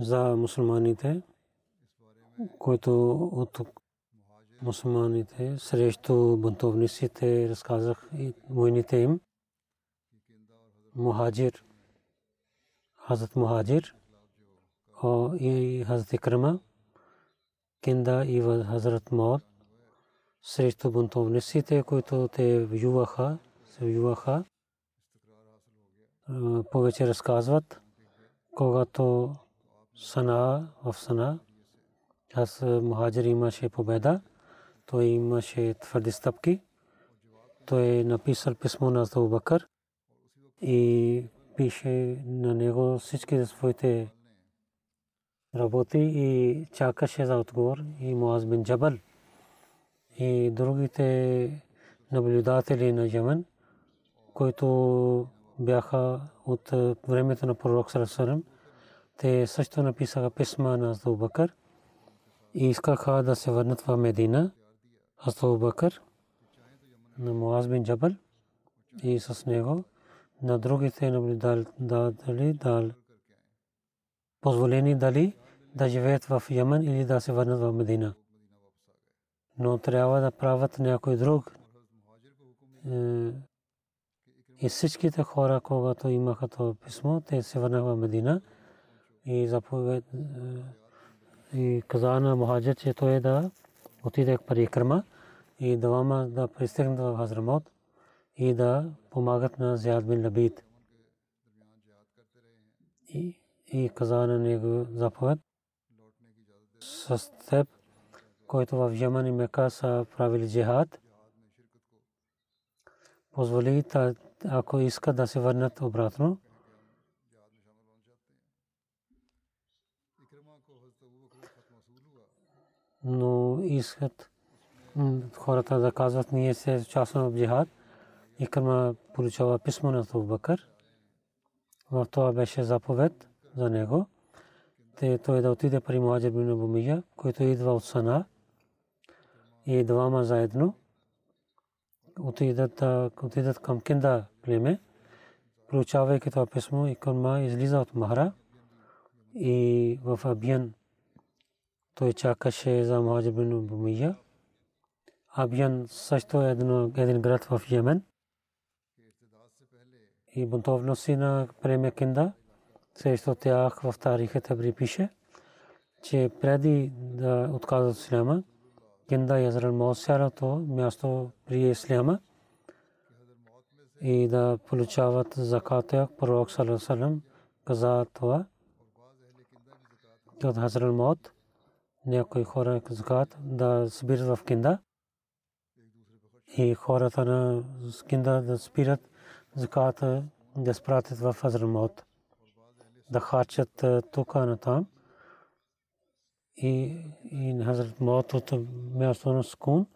за мусулманите, който от мусулманите срещу бунтовниците разказах и войните им. Мухаджир, Хазрат Мухаджир и Хазрат Икрама, Кинда и Хазрат Мауд срещу бунтовниците, които те вюваха, се вюваха. Повече разказват, когато Сана в Сана, аз Мухаджир имаше победа, той имаше твърди стъпки, той е написал писмо на Азу Бакър и пише на него всички своите работи и чакаше за отговор. И Муаз бин Джабал и другите наблюдатели на Йемен, които бяха от времето на пророк Сарасалем, те също написаха писма на Азу Бакър и искаха да се върнат в Медина. Азу Бакър на Муаз бин Джабал и с него на другите наблюдатели дал позволени дали да живеят в Йемен или да се върнат в Медина. Но трябва да правят някой друг. Е, И всичките хора, когато имаха това писмо, те се върнаха в Медина и заповед е, и каза на Мухаджир, че той да отиде при Икрама и двама да пристигнат в Хазрамот и да помагат на Зияд бин Лабид. И, и каза на него заповед с теб, който в Йемен и Мека са правили джихад, позволи, ако искат да се върнат обратно, но искат хората да казват, ние се участваме в джихад. Икрама получава писмо на Бакър. В това беше заповед за него. Те, той да отиде при Муаджир бин Абумия, който идва от Сана. И двама заедно отидат, да- отидат към Кинда племе. Получавайки това писмо, Икрама излиза от Махра и в Абиян той чакаше за Муаджир бин Бумия. Абян също е един град в Йемен. И бунтовности на племе Кинда, срещу тях в тарихата припише, че преди да отказат Сляма, Кинда и Азрал Мод сярато място при Сляма и да получават заката, пророк Салам каза това от Хазрал Мод някои хора закат да събират в Кинда и хората на Кинда да спират заката да спратят в Хазрамот, да харчат тук на там. И, и Хазрат Мот от място на скун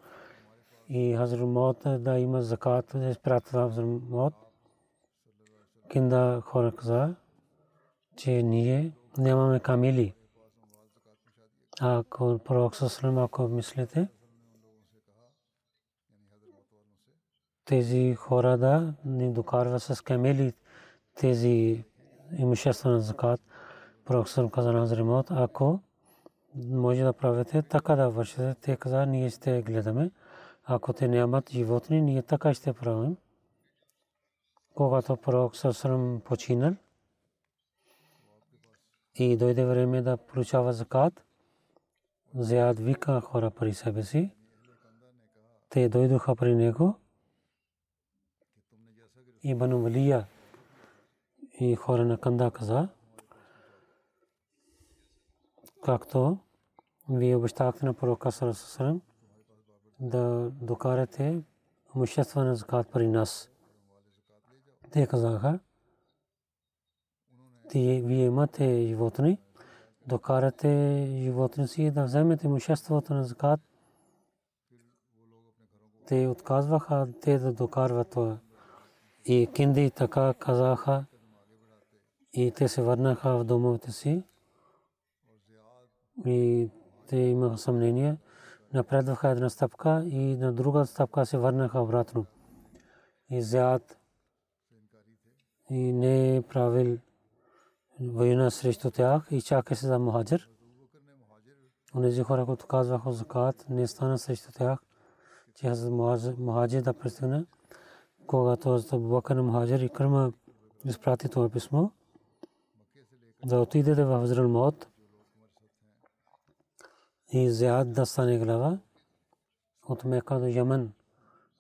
и Хазрат Мот да има закат да изпратят в Хазрат Мот. Кинда хора каза, че ние нямаме камили. Ако пророк Саслам, ако мислите, тези хора да ни докарва с камели тези имущества на закат. Пророк Саслам каза на Азримот, ако може да правите така да вършите. Те каза, ние ще гледаме. Ако те нямат животни, ние така ще правим. Когато пророк Саслам починал и дойде време да получава закат, Зяд вика хора при себе си. Те дойдоха при него и Бану Валия и хора на Канда каза, както вие обещахте на пророка Сарасасарам да докарате имущество на закат при нас. Те казаха, вие имате животни, докарате животни си да вземете имуществото на закат. Те отказваха те да докарват това. И кинди така казаха и те се върнаха в домовете си. И те имаха съмнение. Напредваха една стъпка и на друга стъпка се върнаха обратно. И зяд и не е правил война срещу тях и чака се за мухаджир. Онези хора, които казваха закат, не стана срещу тях, че аз мухаджир да пристигне. Когато Hazrat Бакър Мухаджир и Кърма изпрати това писмо, да отиде в Хазрал Мот и Зяд да стане глава от Мека до Ямен.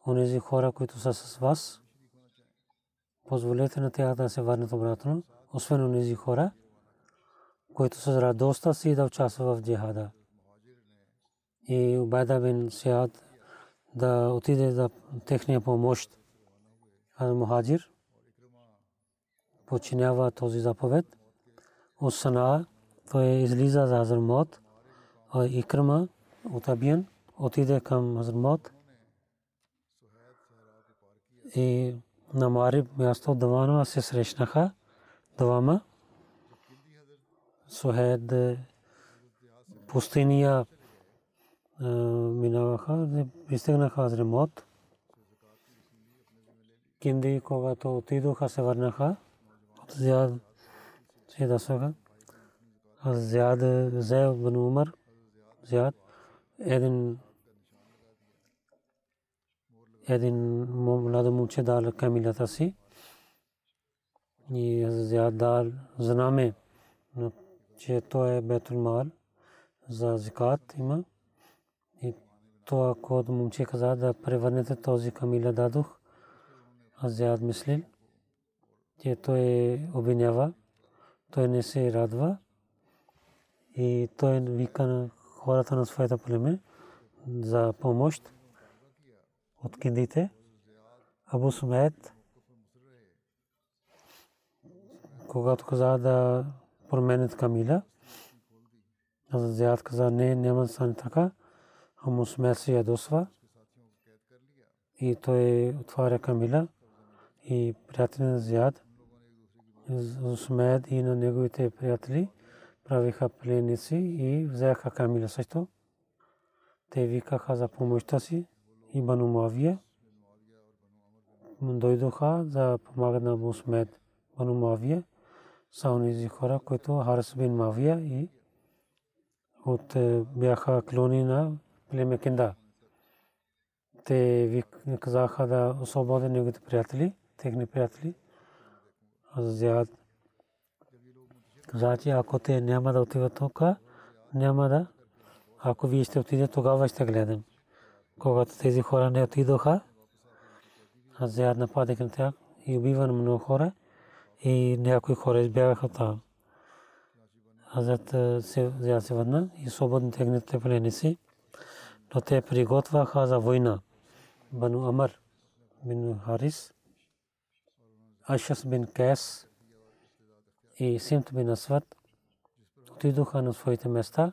Онези хора, които са с вас, позволете на тях да се върнат обратно освен тези хора, които с радостта си да участва в джихада. И Убайда бин Сиад да отиде за техния помощ. А Мухаджир починява този заповед. От той излиза за Азърмот, а Икрама от Абиян отиде към Азърмот и на Мариб място Даванова се срещнаха двама. Сухед пустиния минаваха, пристигнаха Азремот. Кинди, когато отидоха, се върнаха. Зяд се дасаха. Зяд Зев бен Умар, Зяд, един един младо момче дал камилата си и зяда знаме, че то е бетул мал за зикат има. И то ако момче каза да превърнете този камиля дадох, аз зяд мислил, че той обвинява, той не се радва и той вика на хората на своята племе за помощ от киндите. Абу Сумет когато каза да променят камила, Зяд каза не, няма да стане така. А Мусмет се ядосва и той отваря камила и приятели на Зяд, Усмед и на неговите приятели правиха пленници и взеха камила също. Те викаха за помощта си и Бану Муавия дойдоха да помагат на Мусмед Бану Муавия са онези хора, които Харс бин Мавия и от е, бяха клони на племе Кенда. Те ви казаха да освободят неговите приятели, техни приятели. Азиат каза, че ако те няма да отиват тук, няма да. Ако вие ще отидете, тогава ще гледам. Когато тези хора не отидоха, Азиат нападе към тях и убива много хора и някои хора избягаха там. Хазрат се взе се върна и свободно техните пленници, но те приготвяха за война. Бану Амар бин Харис, Ашас бин Кес и Симт бин Асват отидоха на своите места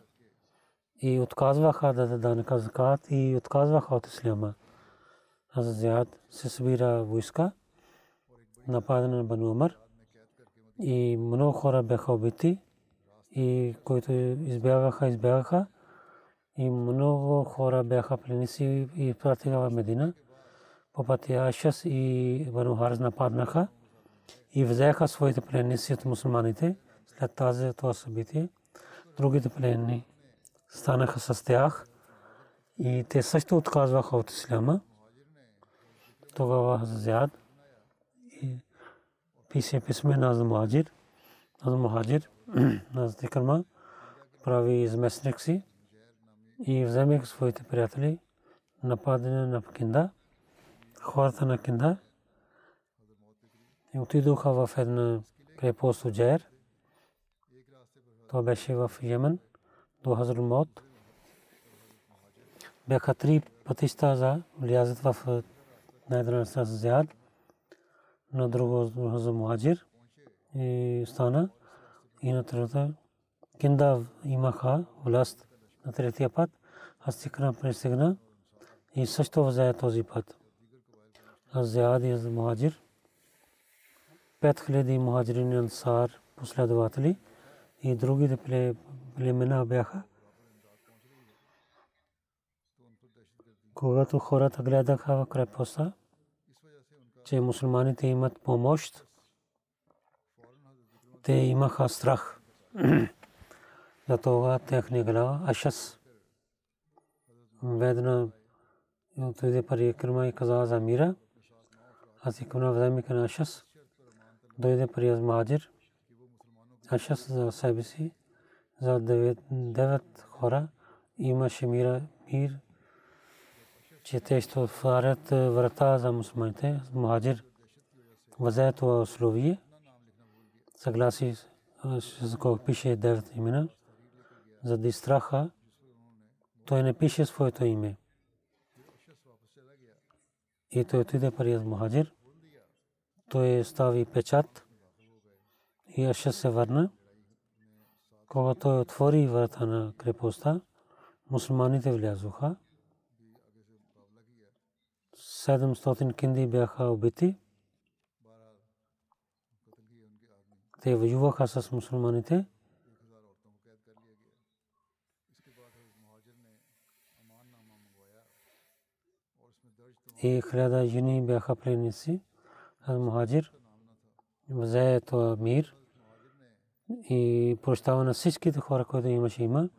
и отказваха да дадат закат и отказваха от исляма. Аз се събира войска, нападане на Бану Амар и много хора бяха убити и които избягаха, избягаха и много хора бяха пленници и пратиха в Медина. По пътя Ашас и Бану нападнаха и взеха своите пленници от мусулманите след тази това събитие. Другите пленни станаха с тях и те също отказваха от исляма. Тогава Зяд пише писме на Мухаджир. На Мухаджир на Зикърма прави изместник си и вземе своите приятели нападане на Кинда, хората на Кинда и отидоха в една крепост Уджер. Това беше в Йемен до Хазрумот. Бяха три пътища за влязат в на една страна Зяд, на друго за Мухаджир и стана и на трета Кинда имаха власт на третия път. Аз стикна пристигна и също взе този път. Аз Зяд и Мухаджир. Пет хиляди мухаджирин ансар последователи и другите племена бяха. Когато хората гледаха в крепостта, че мусулманите имат помощ, те имаха страх. За това техния глава Ашас ведна отиде пари Кирма и каза за мира. Аз и къмна вземи към Ашас. Дойде при Азмаджир. Ашас за себе си. За девет хора имаше мира, мир че те ще отварят врата за мусулманите. Мухаджир взе това условие. Съгласи с кого пише девет имена. За страха той не пише своето име. И той отиде при Мухаджир. Той стави печат и Аша се върна. Когато той отвори врата на крепостта, мусулманите влязоха. 700 кинди бяха убити. Те воюваха с мусулманите. И хиляда жени бяха пленници. Аз мухаджир взе това мир и прощава на всичките хора, които имаше има,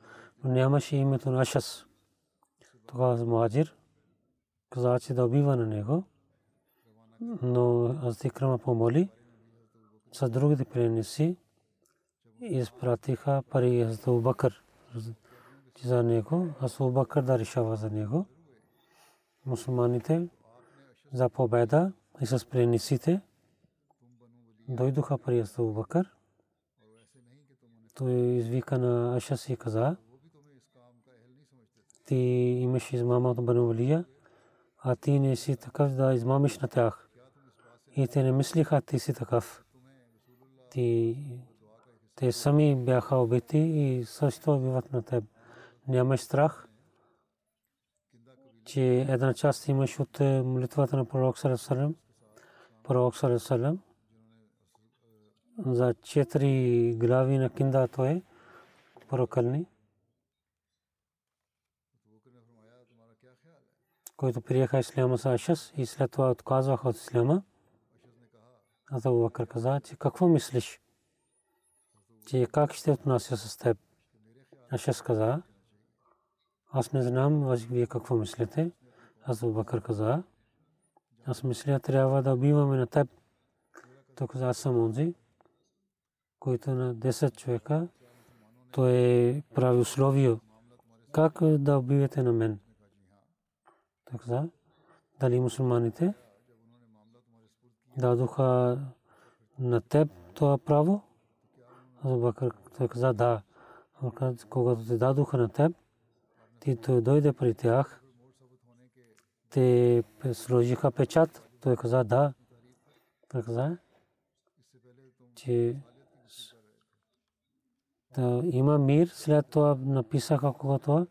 но нямаше името на Ашас. Тогава мухаджир каза, че да убива на него. Но аз Икрама помоли с другите пленници изпратиха пари за Убакър за него, аз Убакър да решава за него. Мусулманите за победа и с пленниците дойдоха пари за Убакър. Той извика на Ашас и каза, ти имаш измама от Бану Валия, а ти не си такъв да измамиш на тях. И те не мислиха, ти си такъв. Ти, те сами бяха убити и също убиват на теб. Нямаш страх, че една част имаш от е, молитвата на пророк Сарасалам. Пророк Сарасалам за четири глави на кинда той е които приеха исляма с Ашас и след това отказваха от исляма. Абу Бакър каза, че какво мислиш? Че как ще отнася с теб? Ашас каза, аз не знам вие какво мислите. Аз Бакър каза, аз мисля, трябва да убиваме на теб. Той каза, аз съм онзи, който на 10 човека, той прави условие. Как да убивате на мен? Каза, дали мусулманите дадоха на теб това право? Азу Бакър той каза, да. Когато те дадоха на теб, ти той дойде при тях, те сложиха печат. Той каза, да. Той каза, че да има мир. След това написаха когато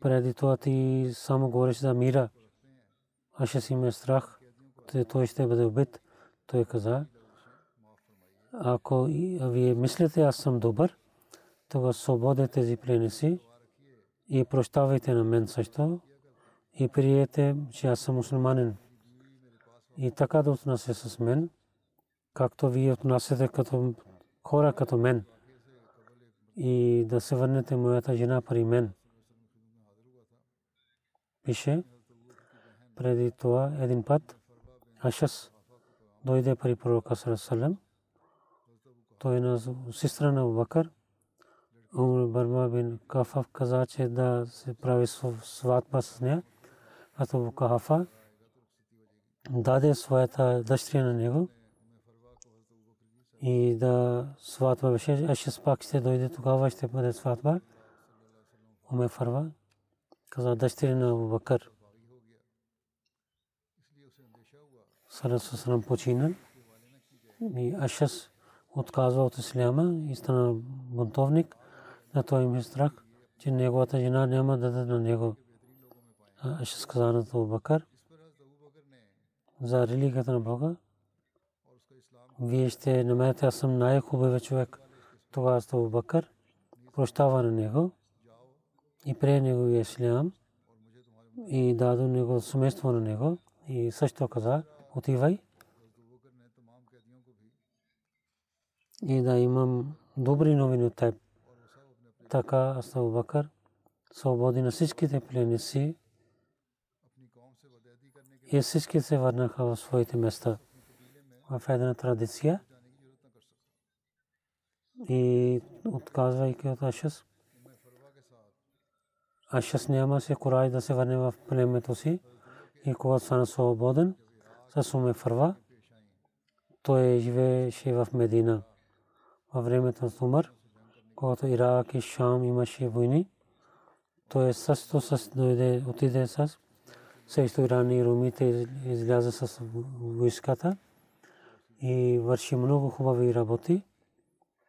преди това ти само говориш за мира. А ще си ме страх, че той ще бъде убит. Той каза, ако вие мислите аз съм добър, тогава свободете тези пленници и прощавайте на мен също и приете, че аз съм мусулманин. И така да отнася с мен, както вие отнасяте като хора като мен и да се върнете моята жена при мен. Пише, преди това един път Ашас дойде при пророка Салам. Той е на сестра на Бакър. Умр Барма бин Кафав каза, че да се прави сватба с нея. Ато Кафа даде своята дъщеря на него и да сватба беше. Ашас пак ще дойде тогава, ще бъде сватба. Уме Фарва каза дъщеря на Бакър. Сарасасрам починал и Ашас отказва от исляма и стана бунтовник. На той им е страх, че неговата жена няма да даде на него. Ашас каза на Бакър за религията на Бога. Вие ще намерите, аз съм най-хубавия човек. Това е Бакър. Прощава на него и прие неговия ислям и даде него семейство на него и също каза, отивай и да имам добри новини от теб. Така Астабу Бакър свободи на всичките пленници и всички се върнаха в своите места. В една традиция и отказвайки от Ашас, Ашас нямаше кураж да се върне в племето си и когато стана свободен, с Уме Фарва, той живееше в Медина. Във времето на Умар, когато Ирак и Шам имаше войни, той също с дойде, отиде с срещу Иран и Румите изляза с войската и върши много хубави работи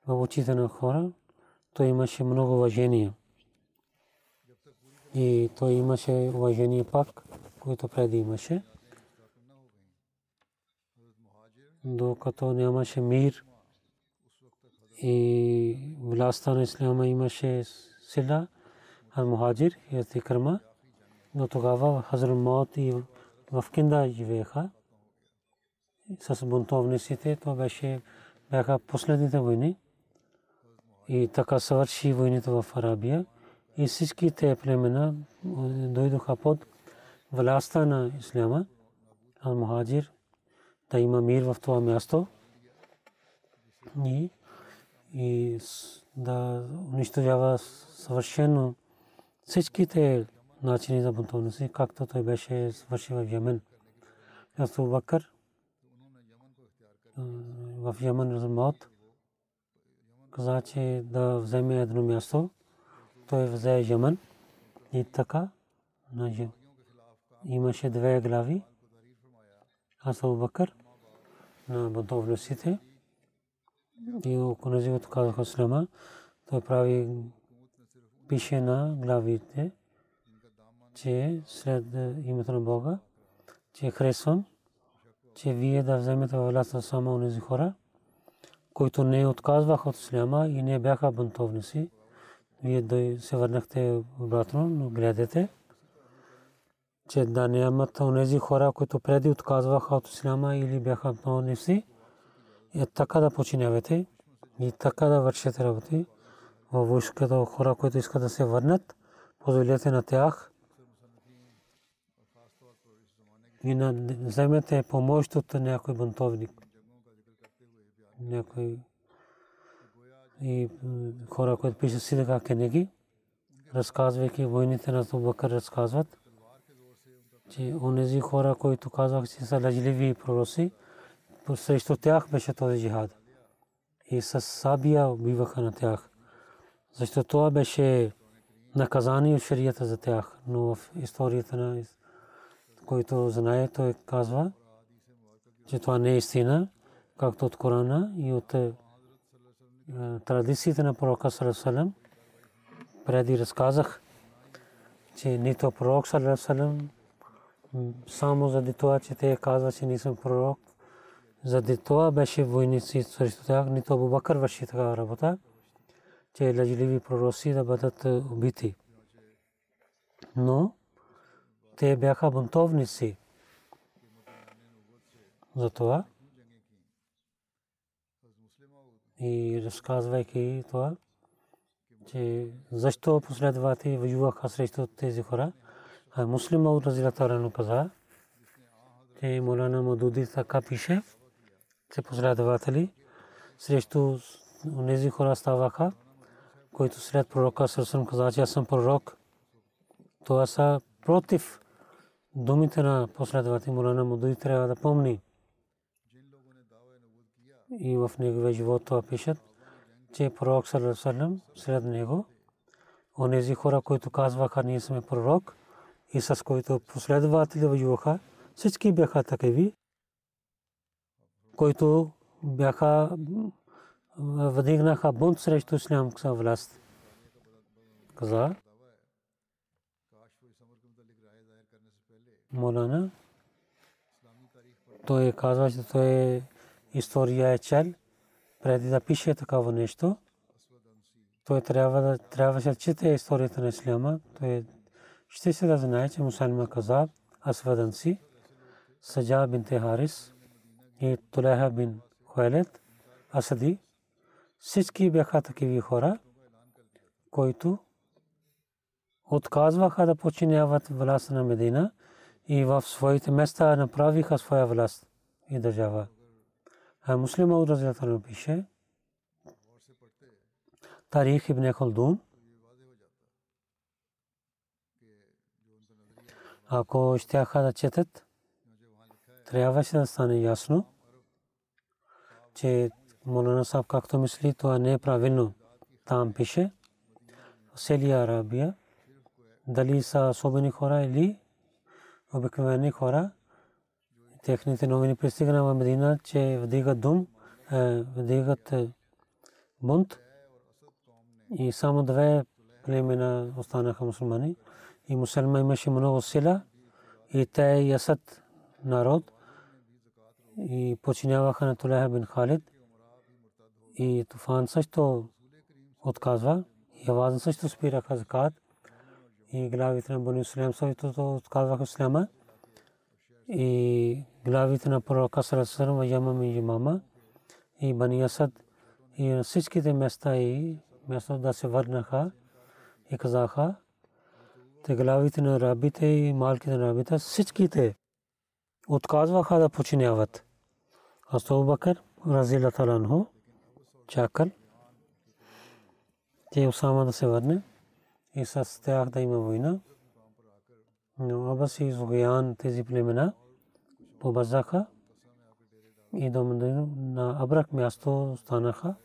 в очите на хора. Той имаше много уважение. И той имаше уважение пак, което преди имаше. докато нямаше мир и властта на исляма имаше сила, а мухаджир и Атикърма, но тогава Хазар Мот и в Кинда живееха с бунтовниците. Това беше, бяха последните войни. И така свърши войните в Арабия. И всички те племена дойдоха под властта на Исляма. Ал-Мухаджир да има мир в това място и, и да унищожава съвършено всичките начини за бунтовност, както той беше свършил в Йемен. Абу Бакър в Йемен Размот каза, че да вземе едно място. Той взе Йемен и така имаше две глави. Аз Бакър на бунтовниците и около от казаха Слама, той прави пише на главите, че след името на Бога, че харесвам, че вие да вземете властта само тези хора, които не отказваха от Исляма и не бяха бунтовници. Вие да се върнахте обратно, но гледате, че да нямат онези хора, които преди отказваха от исляма или бяха си, и така да починявате и така да вършите работи във войската хора, които искат да се върнат, позволете на тях и вземете помощ от някой бунтовник. Някой и хора, които пишат си така книги, разказвайки войните на Тубакър разказват, че онези хора, които казвах, че са лъжливи пророци, срещу тях беше този джихад. И с сабия убиваха на тях. Защото това беше наказание в шарията за тях. Но в историята на който знае, той казва, че това не е истина, както от Корана и от традициите на пророка Салам. Преди разказах, че нито пророк Салам само заради това, че те казват, че не съм пророк, заради това беше войници срещу тях, нито Абу Бакър върши такава работа, че лъжливи пророци да бъдат убити. Но те бяха бунтовници. Затова и разказвайки това, че защо последователи воюваха срещу тези хора, а муслима от Разилатарано каза, че Молана Мадуди така пише, че последователи срещу тези хора ставаха, които след пророка Сърсън каза, че аз съм пророк. Това са против думите на последователи Молана Мадуди трябва да помни. И в неговия живот това пишат, че пророк Сърсън след него, онези хора, които казваха, ние сме пророк, и с които последователи воюваха, всички бяха такива, които бяха въдигнаха бунт срещу ислямска власт. Каза Молана, той казва, че той е история е чел, преди да пише такава нещо. Той трябва да трябваше да чете историята на исляма. Той ще се да знае, че мусалма каза Асвадан си, Саджа бин Харис и Тулеха бин Хуелет, Асади, всички бяха такива хора, които отказваха да починяват власт на Медина и в своите места направиха своя власт и държава. А муслима от Разилатарно пише, Тарих ибн Халдун, ако щяха да четат, трябваше да стане ясно, че Молана Саб както мисли, това не е правилно. Там пише, Селия Арабия, дали са особени хора или обикновени хора, техните новини пристигна в Медина, че вдигат дум, вдигат бунт и само две племена останаха мусулмани. И мусулма имаше много сила и те ясат народ и починяваха на Тулеха бин Халид. И Туфан също отказва и Авазан също спираха закат и главите на Бани Сулем също отказваха Ислама и главите на пророка Сарасарам Ямам и Ямама и Бани Асад и на всичките места и место да се върнаха и казаха те главите на рабите и малките на рабите всичките отказваха да починяват. Астау Бакър Разила Таланху чакал те Усама да се върне и с тях да има война. Но Абас и Зугиян тези племена побързаха и до на Абрак място станаха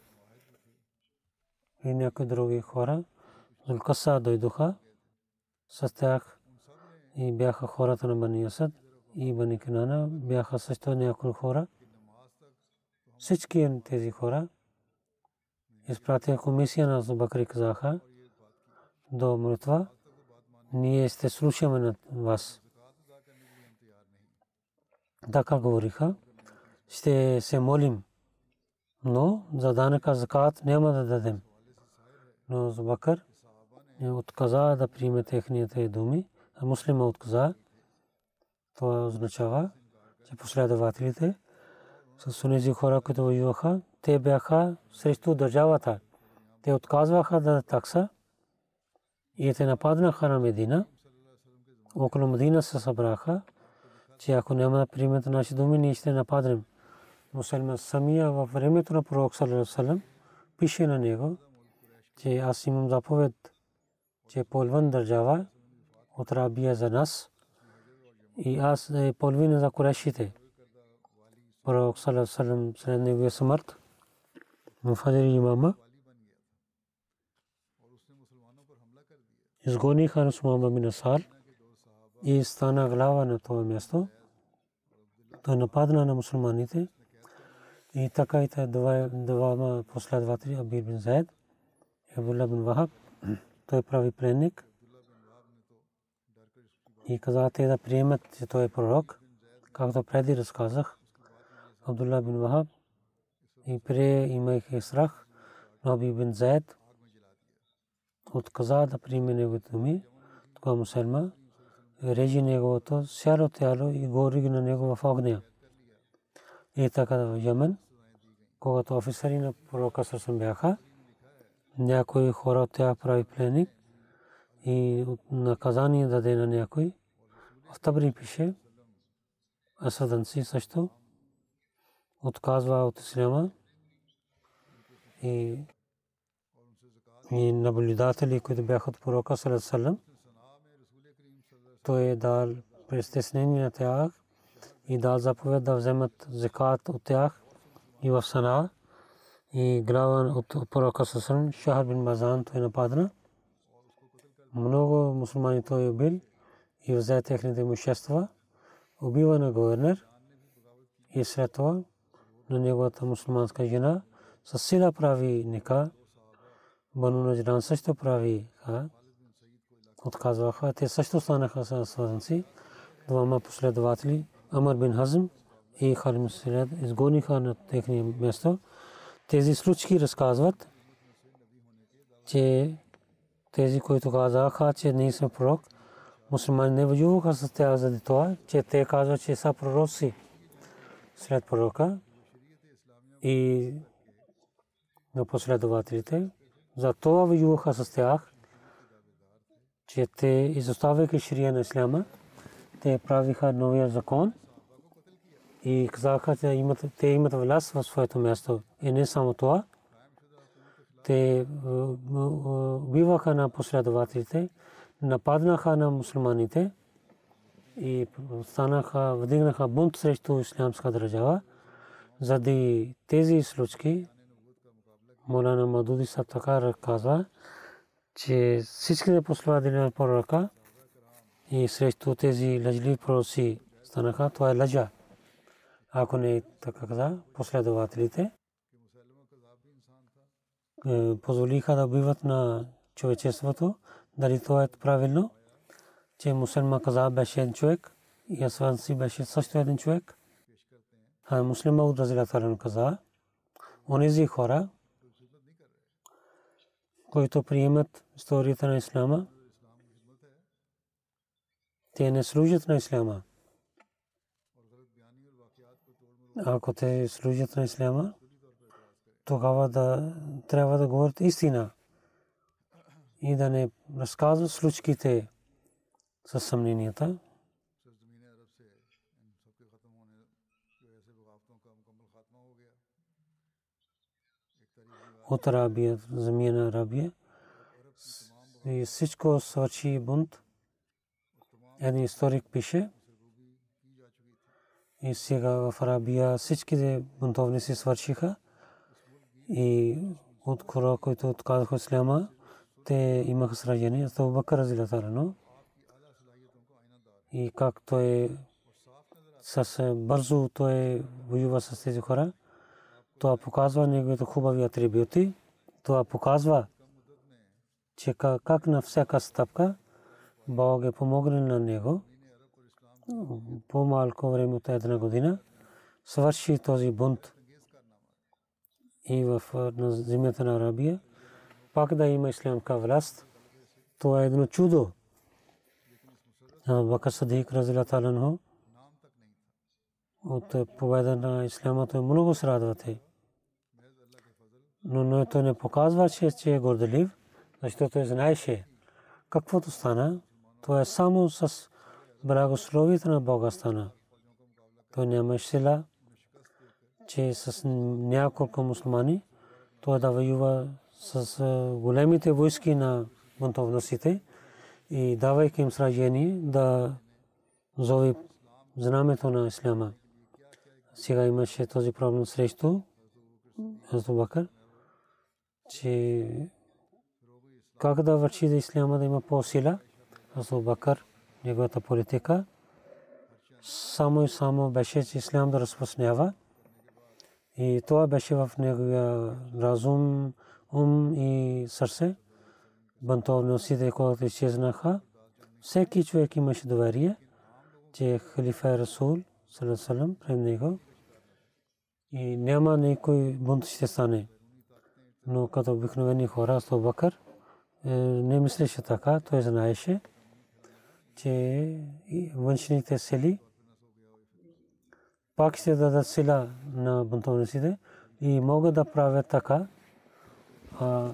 и някои други хора. Зулкаса дойдоха с тях и бяха хората на Бани Асад и Бани Кинана бяха също някои хора. Всички тези хора изпратиха комисия на Зубакри казаха до молитва ние ще слушаме на вас. Така говориха. Ще се молим. Но за данъка закат няма да дадем. Но Зубакър отказа да приеме техните думи, а муслима отказа. Това означава, че последователите с тези хора, които воюваха, те бяха срещу държавата. Те отказваха да такса и те нападнаха на Медина. Около Медина се събраха, че ако няма да приемат наши думи, ние ще нападнем. Мусалман самия във времето на пророк Салам пише на него, че аз имам заповед, че половин държава от Рабия за нас и аз е половина за Курешите. Пророк Салам след неговия смърт Муфадир имама изгониха Русмама бин Асар и стана глава на това място. Той нападна на мусулманите и така и те двама последователи Абир бин Заед и Абдулла бин Вахаб. Той прави пленник и каза те да приемат, че той е пророк, както преди разказах. Абдулла бин Вахаб и прие имайки страх Наби бин Заед отказа да приеме неговите думи. Тогава мусульма режи неговото сяро тяло и гори на него в огня. И така в Йемен, когато офицери на пророка Сърсъм бяха, някои хора от тях прави пленник и наказание даде на някой. В Табри пише, Асаданси също отказва от исляма и и наблюдатели, които бяха от пророка Салесалем, той е дал престеснение на тях и дал заповед да вземат закат от тях и в Сана и глава от пророка Салесалем, Шахар бин Мазан, той нападна. Много мусулмани той е убил и взе техните имущества, убива на гувернер и след това на неговата мусулманска жена със сила прави ника. Бану Наджран също прави отказваха. Те също станаха свързанци. Двама последователи, Амар бин Хазм и Халим Сиред, изгониха на техния место. Тези случки разказват, че тези, които казаха, че не са пророк, мусулмани не воюваха с тях заради това, че те казват, че са пророци след пророка и на последователите. За това воюваха с тях, че те, изоставяйки ширия на исляма, те правиха новия закон и казаха, че имат, те имат власт в своето място. И не само това, те убиваха на последователите, нападнаха на мусулманите и станаха, вдигнаха бунт срещу ислямска държава. Заради тези случаи Молана Мадуди са така казва, че всичките последователи на пророка и срещу тези лъжливи пророци станаха, това е лъжа. Ако не е така каза, последователите е, позволиха да убиват на човечеството, дали това е правилно, че мусульман каза беше един човек и Асван си беше също един човек. А муслима от Разилатарен каза, онези хора, които приемат историята на Ислама, те не служат на Ислама. Ако те служат на Ислама, тогава да трябва да говорят истина и да не разказват случките с съмненията. От Арабия, земя на Арабия. И всичко свърши бунт. Един историк пише. И сега в Арабия всичките бунтовни си свършиха. И от хора, които отказаха исляма, те имаха сражение. Това Бакър Разилатарано. И как той с бързо той воюва с тези хора. Това показва неговите хубави атрибути. Това показва, че как на всяка стъпка Бог е помогнал на него. По-малко време от една година свърши този бунт. И в земята на Арабия пак да има ислямска власт. Това е едно чудо. Бакър Садик Разилаталанхо от победа на исляма той много се радвате. Но той не показваше, че е горделив, защото той знаеше каквото стана, то е само с благословието на Бога стана. Той нямаше сила, че с няколко мусулмани той да воюва с големите войски на бунтовностите и давайки им сражение да зови знамето на исляма. Сега имаше този проблем срещу Хазрат Бакър, че как да върши да исляма да има по-сила. Хазрат Бакър, неговата политика, само и само беше, че ислям да разпространява. И това беше в неговия разум, ум и сърце. Бантовностите, които изчезнаха, всеки човек имаше доверие, че халифа е Расул – салам пред него и няма никой бунт ще стане. Но като обикновени хора, с Бакър е, не мислеше така, той знаеше, че външните сили пак ще дадат сила на бунтовниците и могат да правят така, а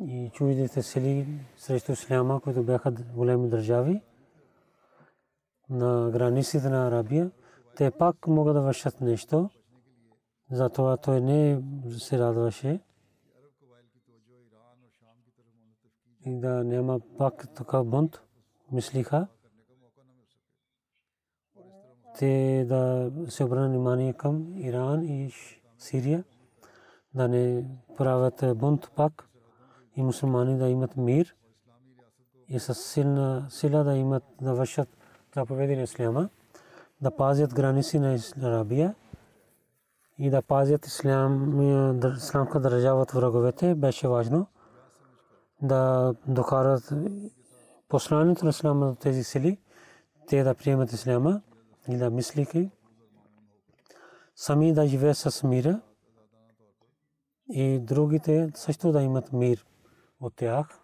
и чуждите сили срещу Исляма, които бяха големи държави на границите на Арабия, те пак могат да вършат нещо. Затова той не се радваше. И да няма пак такъв бунт, мислиха. Те да се обърнат внимание към Иран и Сирия, да не правят бунт пак и мусулмани да имат мир и с силна сила да имат да вършат заповеди на Исляма, да пазят граници на Арабия и да пазят исламска държава от враговете, беше важно да докарат посланието на Исляма до тези сили, те да приемат Исляма и да мислики сами да живеят с мира и другите също да имат мир от тях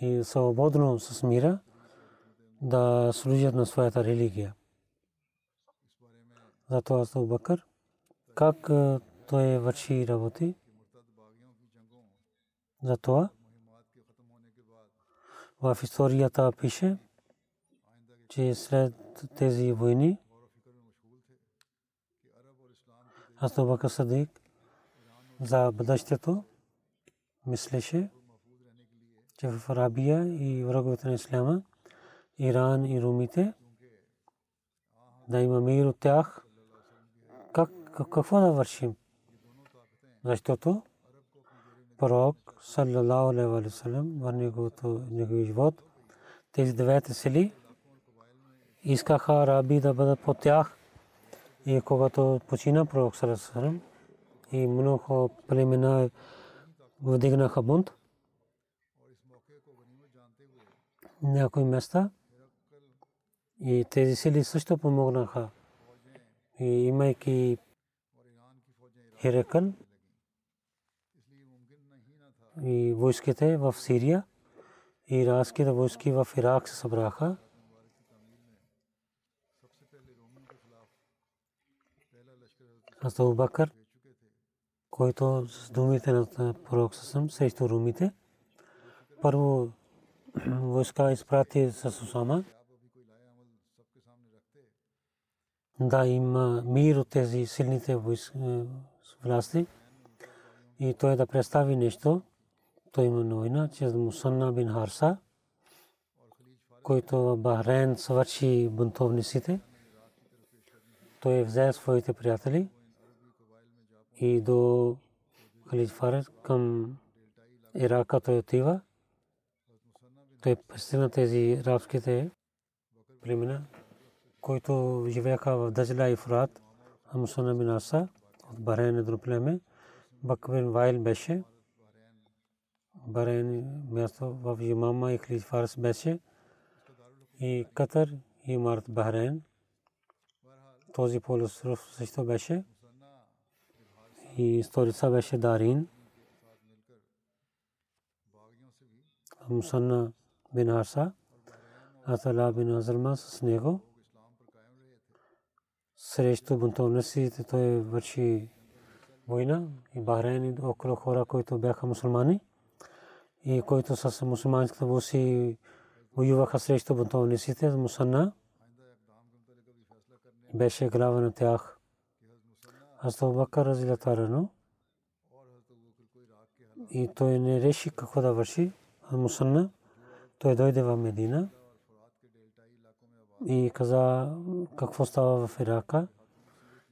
и свободно с мира да служат на своята религия. Затова Абу Бакър, как той върши работи, затова в историята пише, че след тези войни Абу Бакър Садик за бъдещето. Мислеше, че в Арабия и враговете на Исляма, Иран и Румите, да има мир от тях, какво да вършим? Защото пророк, саллалаху алейхи ва салlam, в неговия живот, тези девете сели искаха араби да бъдат под тях. И когато почина пророк, саллалаху и много племена вдигнаха бунт. Някои места и тези сили също помогнаха. И имайки Херекъл и войските в Сирия, и иракските войски в Ирак се събраха. Хазрат Бакър който с думите на пророк съм срещу румите. Първо войска изпрати с Усама да има мир от тези силните власти и той да представи нещо. Той има новина, че Мусанна бин Харса, който Бахрейн свърши бунтовниците, той взе своите приятели и до Халид Фарес към Ирака той отива. Той пристигна тези арабските племена, които живееха в Дажла и Фурат, Амусана бин Аса от Барен едно племе. Бакбин Вайл беше. Барен място в Имама и Халид Фарес беше. И Катър и Март Бахрейн. Този полуостров също беше и сторица беше Дарин. Мусанна бин Арса, Атала бин Азалма с него. Срещу бунтовниците той върши война и Бахрейн и около хора, които бяха мусулмани и които с мусулманските войски воюваха срещу бунтовниците. Мусанна беше глава на тях. Хазрат Бакър разилатарано и той не реши какво да върши. Мусанна, той дойде в Медина и каза какво става в Ирака.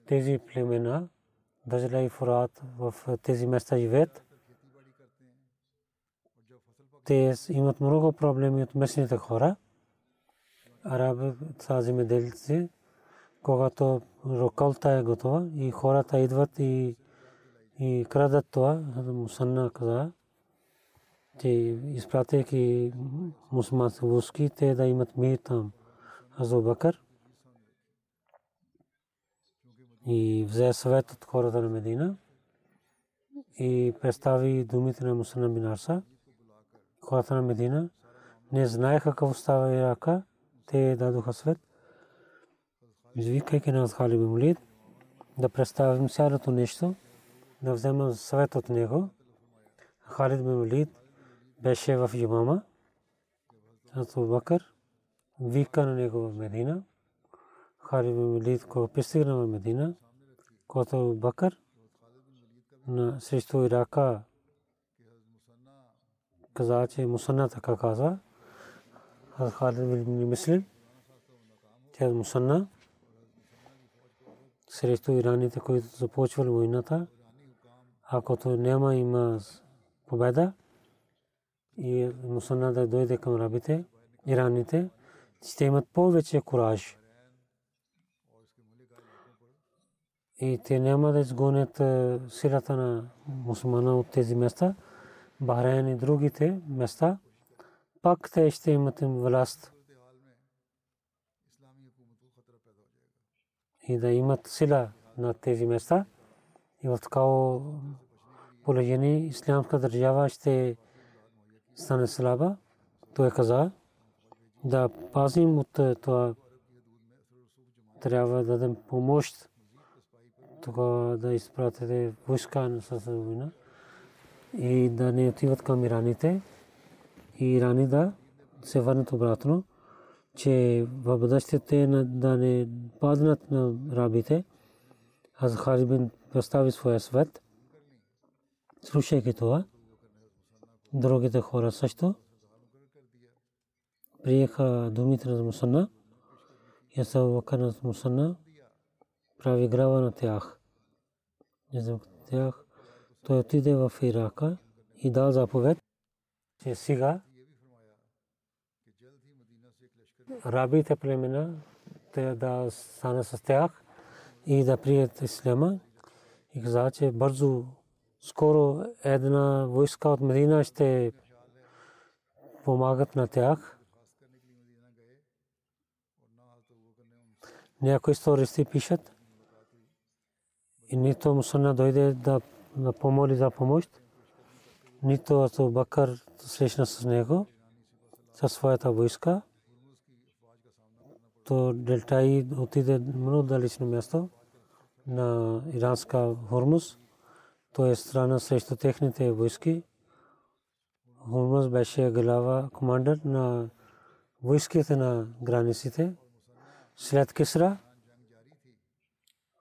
Тези племена, Дажла и Фурат в тези места живеят. Те имат много проблеми от местните хора. Араби, са земеделци, когато роколта е готова и хората идват и, и крадат това, Мусанна каза, че изпратейки мусулмански войски, те да имат мир там. Азу Бакър и взе съвет от хората на Медина и представи думите на Мусана бин Арса. Хората на Медина не знаеха какво става Ирака. Те дадоха свет. Извикайки на Хали бин Мулид да представим цялото нещо, да взема съвет от него. Халид Валид беше в Юмама. Абу Бакър вика на него в Медина. Халид бин Валид, когато пристигна в Медина, когато Абу Бакър на срещу Ирака каза, че Мусанна така каза. Халид бин мислил, че Мусанна срещу ираните, които започвали войната, ако то няма има победа и мусана да дойде към рабите, ираните, ще имат повече кураж. И те няма да изгонят силата на мусулмана от тези места, Бахрейн и другите места, пак те ще имат власт. И да имат сила на тези места. И в такава положение ислямска държава ще стане слаба. Той каза да пазим от това трябва да дадем помощ тогава да изпратите войска с война и да не отиват към ираните и ирани да се върнат обратно, че в бъдещето да не паднат на рабите. Аз Халид бин представи своя свет. Слушайки това, другите хора също приеха думите на Мусанна и са на Мусанна прави грава на тях. За тях той отиде в Ирака и дал заповед, че сега рабите племена да стана с тях и да прият исляма. И каза, че бързо, скоро една войска от Медина ще помагат на тях. Някои истористи пишат, и нито Мусана дойде да, да помоли за помощ, нито Ату Бакър срещна с него, със своята войска. То Делтай отиде много далечно място на иранска Хормус. То е страна срещу техните войски. Хормус беше глава, командър на войските на границите. След Кисра,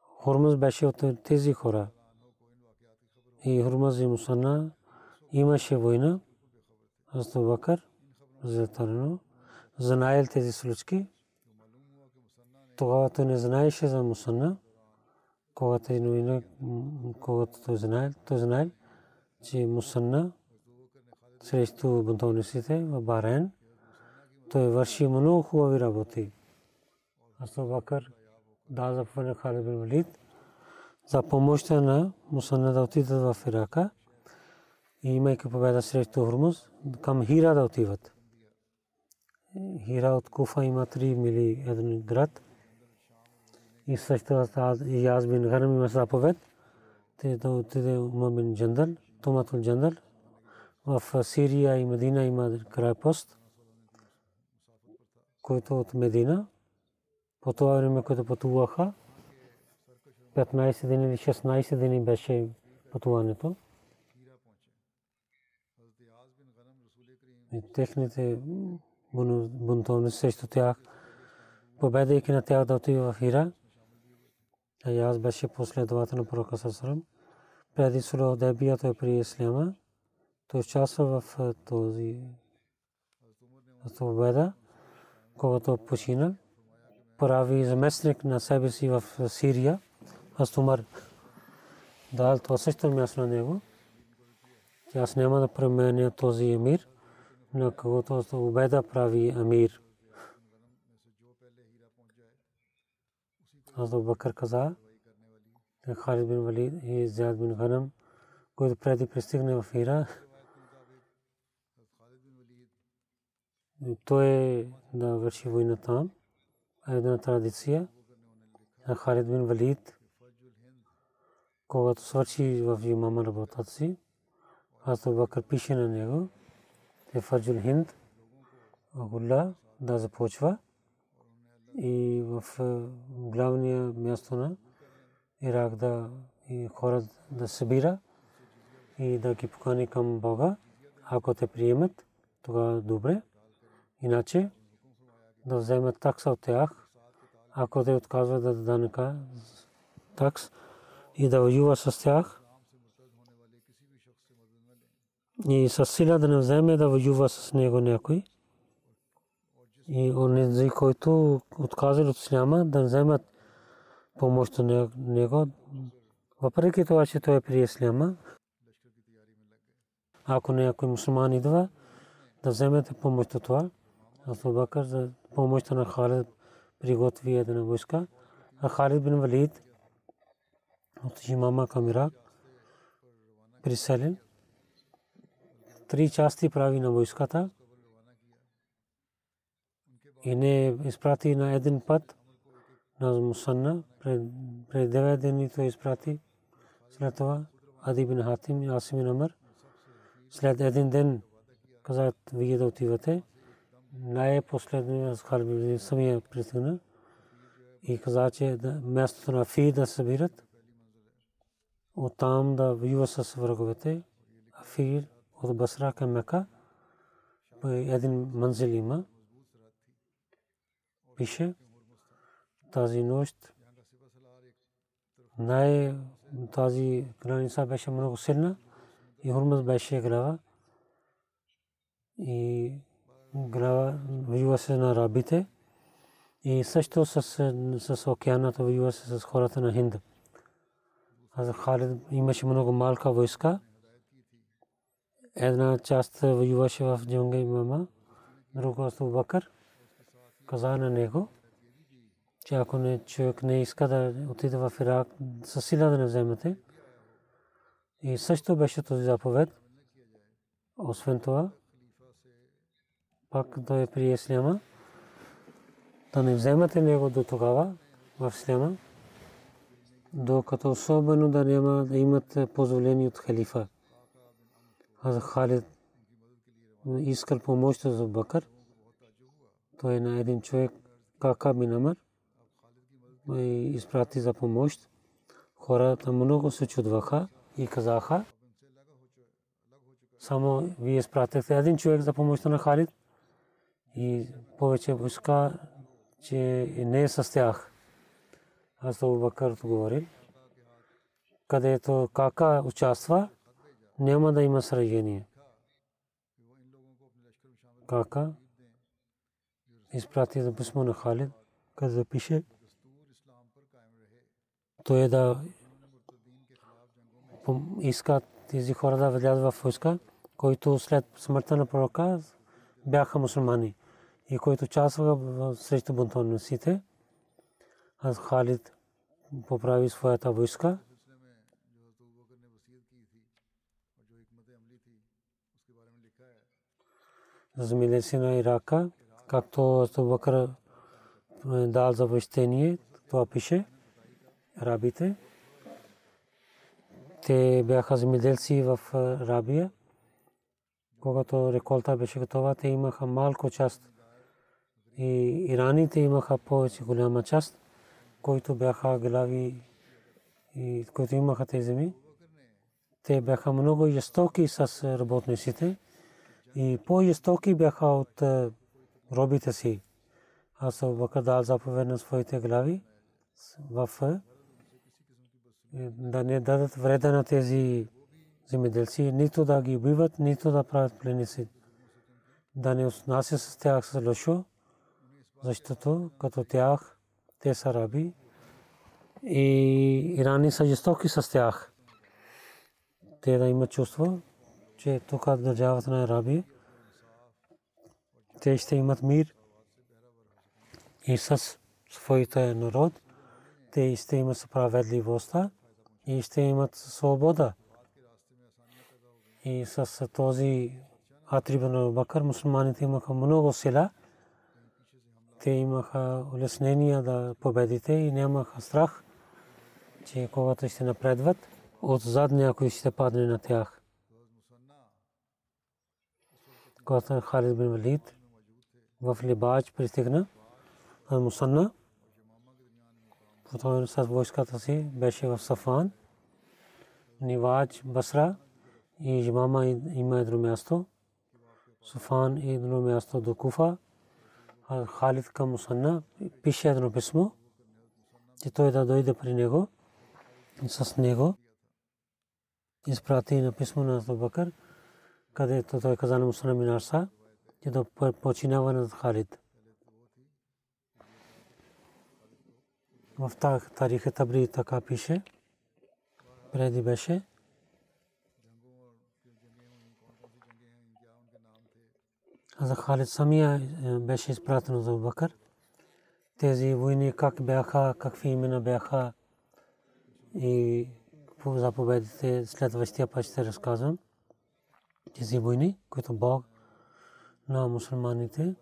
Хормуз беше от тези хора. И Хормуз и Мусана имаше война. Хазрат Бакър, Зетарно, знаел тези случки. Тогава той не знаеше за Мусана. Когато е новина, когато той знае, той знае, че Мусанна срещу бунтовниците в Барен, той върши много хубави работи. Хазрат Бакър да заповеда Халид бин Валид за помощта на Мусанна да отидат в Ирака и имайки победа срещу Хурмуз, към Хира да отиват. Хира от Куфа има 3 мили един град. И също и аз бин Гарам има заповед. Те да отиде Ума бин Джандал, Томатул Джандал. В Сирия и Медина има крайпост, който от Медина по това време, което пътуваха, 15 дни или 16 дни беше пътуването. И техните бунтовни срещу тях, победайки на тях да отива в Хира, а аз беше последовател на пророка Сасарам. Преди Суло Дебия той при Исляма, той участва в този победа, когато починал прави заместник на себе си в Сирия, Астумар дал това също място на него. Аз няма да променя този емир, на когото Убеда прави емир. Аз Бакър каза, Халид бин Валид и Зяд бин Ганам, който преди пристигне в Ира, той е да върши война там една традиция на Халид бин Валид когато свърши в имама работата си, аз Бакър пише на него, те Фаджул Хинд, Агулла да започва и в главния място на Ирак да и хора да събира и да ги покани към Бога. Ако те приемат, тогава добре. Иначе да вземат такса от тях, ако те отказват да данъка такс и да воюва с тях. И с сила да не вземе да воюва с него някой. И онези, които отказали от исляма, да вземат помощ от него, въпреки това, че той е при исляма, ако някой мусулман идва, да вземете помощ от това. Абу за помощта на Халид приготви една войска. А Халид бин Валид от имама към Ирак приселен. Три части прави на войската и не изпрати на един път на Мусанна. Пред девет дни той изпрати. След това Ади бин Хатим и Асим бин Амр. След един ден казат, вие да отивате. Най-последния Халид самия пристигна и каза, че мястото на Фи да събират. Оттам да воюва с враговете. Фир от Басра към Мека. Един манзил има пише тази нощ най тази граница беше много силна и Хурмаз беше глава и воюва се на рабите и също с, с океаната воюва се с хората на Хинд. Аз Халид имаше много малка войска. Една част воюваше в Джунга имама, друга в Бакър каза на него, че ако не човек не иска да отиде в Ирак, със сила да не вземете. И също беше този заповед. Освен това, пак той е при Исляма, да не вземате него до тогава в Исляма, докато особено да няма да имат позволение от халифа. Аз Халид искал помощ за Бакър той е на един човек, Кака бин Амар, и изпрати за помощ. Хората много се чудваха и казаха, само вие изпратихте един човек за помощта на Халид и повече войска, че не е с тях. Аз Абу Бакър отговори, където Кака участва, няма да има сражение. Кака изпрати за писмо на Халид, където запише той е да иска тези хора да влязат в войска, които след смъртта на пророка бяха мусулмани и които участваха срещу бунтовниците. Аз Халид поправи своята войска. Замилеси на Ирака както Абу Бакър дал за въщение, това пише рабите. Те бяха земеделци в Рабия. Когато реколта беше готова, те имаха малко част. И ираните имаха повече голяма част, които бяха глави и които имаха тези земи. Те бяха много жестоки с работниците и по-жестоки бяха от робите си. Аз Бакър дал заповед на своите глави в да не дадат вреда на тези земеделци, нито да ги убиват, нито да правят пленици. Да не отнася с тях с лошо, защото като тях те са раби и ирани са жестоки с тях. Те да имат чувство, че тук държавата на раби те ще имат мир и с своите народ. Те ще имат справедливост и ще имат свобода. И с този атрибут на Бакър мусулманите имаха много сила. Те имаха улеснения да победите и нямаха страх, че когато ще напредват, отзад някой ще падне на тях. Когато Халид бин Валид в Либач пристигна, а Мусанна, потом с войската си беше в Сафан, Нивач, Басра и Жмама има едно място, Суфан и едно място до Куфа, Халид към Мусанна пише едно писмо, че той да дойде при него с него изпрати на писмо на Абу Бакър, където той каза на Мусана бин Арса, че да починава над Халид. В тариха Табри така пише, преди беше, за Халид самия беше изпратено за Бакър. Тези войни как бяха, какви имена бяха и по заповедите следващия път ще разказвам. Тези войни, които Бог на мусулманите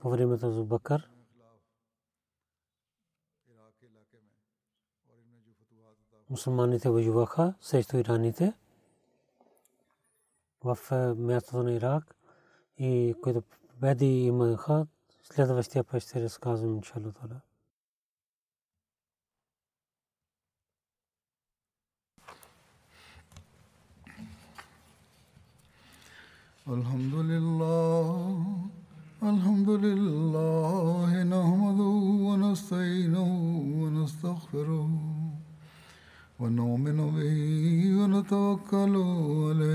по времето за Бакър мусулманите воюваха срещу ираните в мястото на Ирак и които победи имаха следващия път ще разказвам иншалlah. الحمد لله الحمد لله نحمده ونستعينه ونستغفره ونؤمن به ونتوكل عليه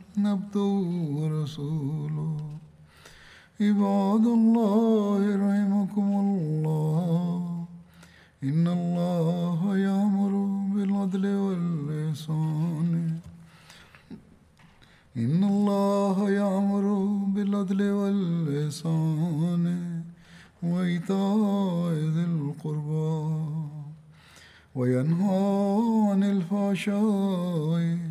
عبده ورسوله عباد الله رحمكم الله. إن الله يأمر بالعدل والإحسان. إن الله يأمر بالعدل والإحسان وإيتاء ذي القربى. وينهى عن الفحشاء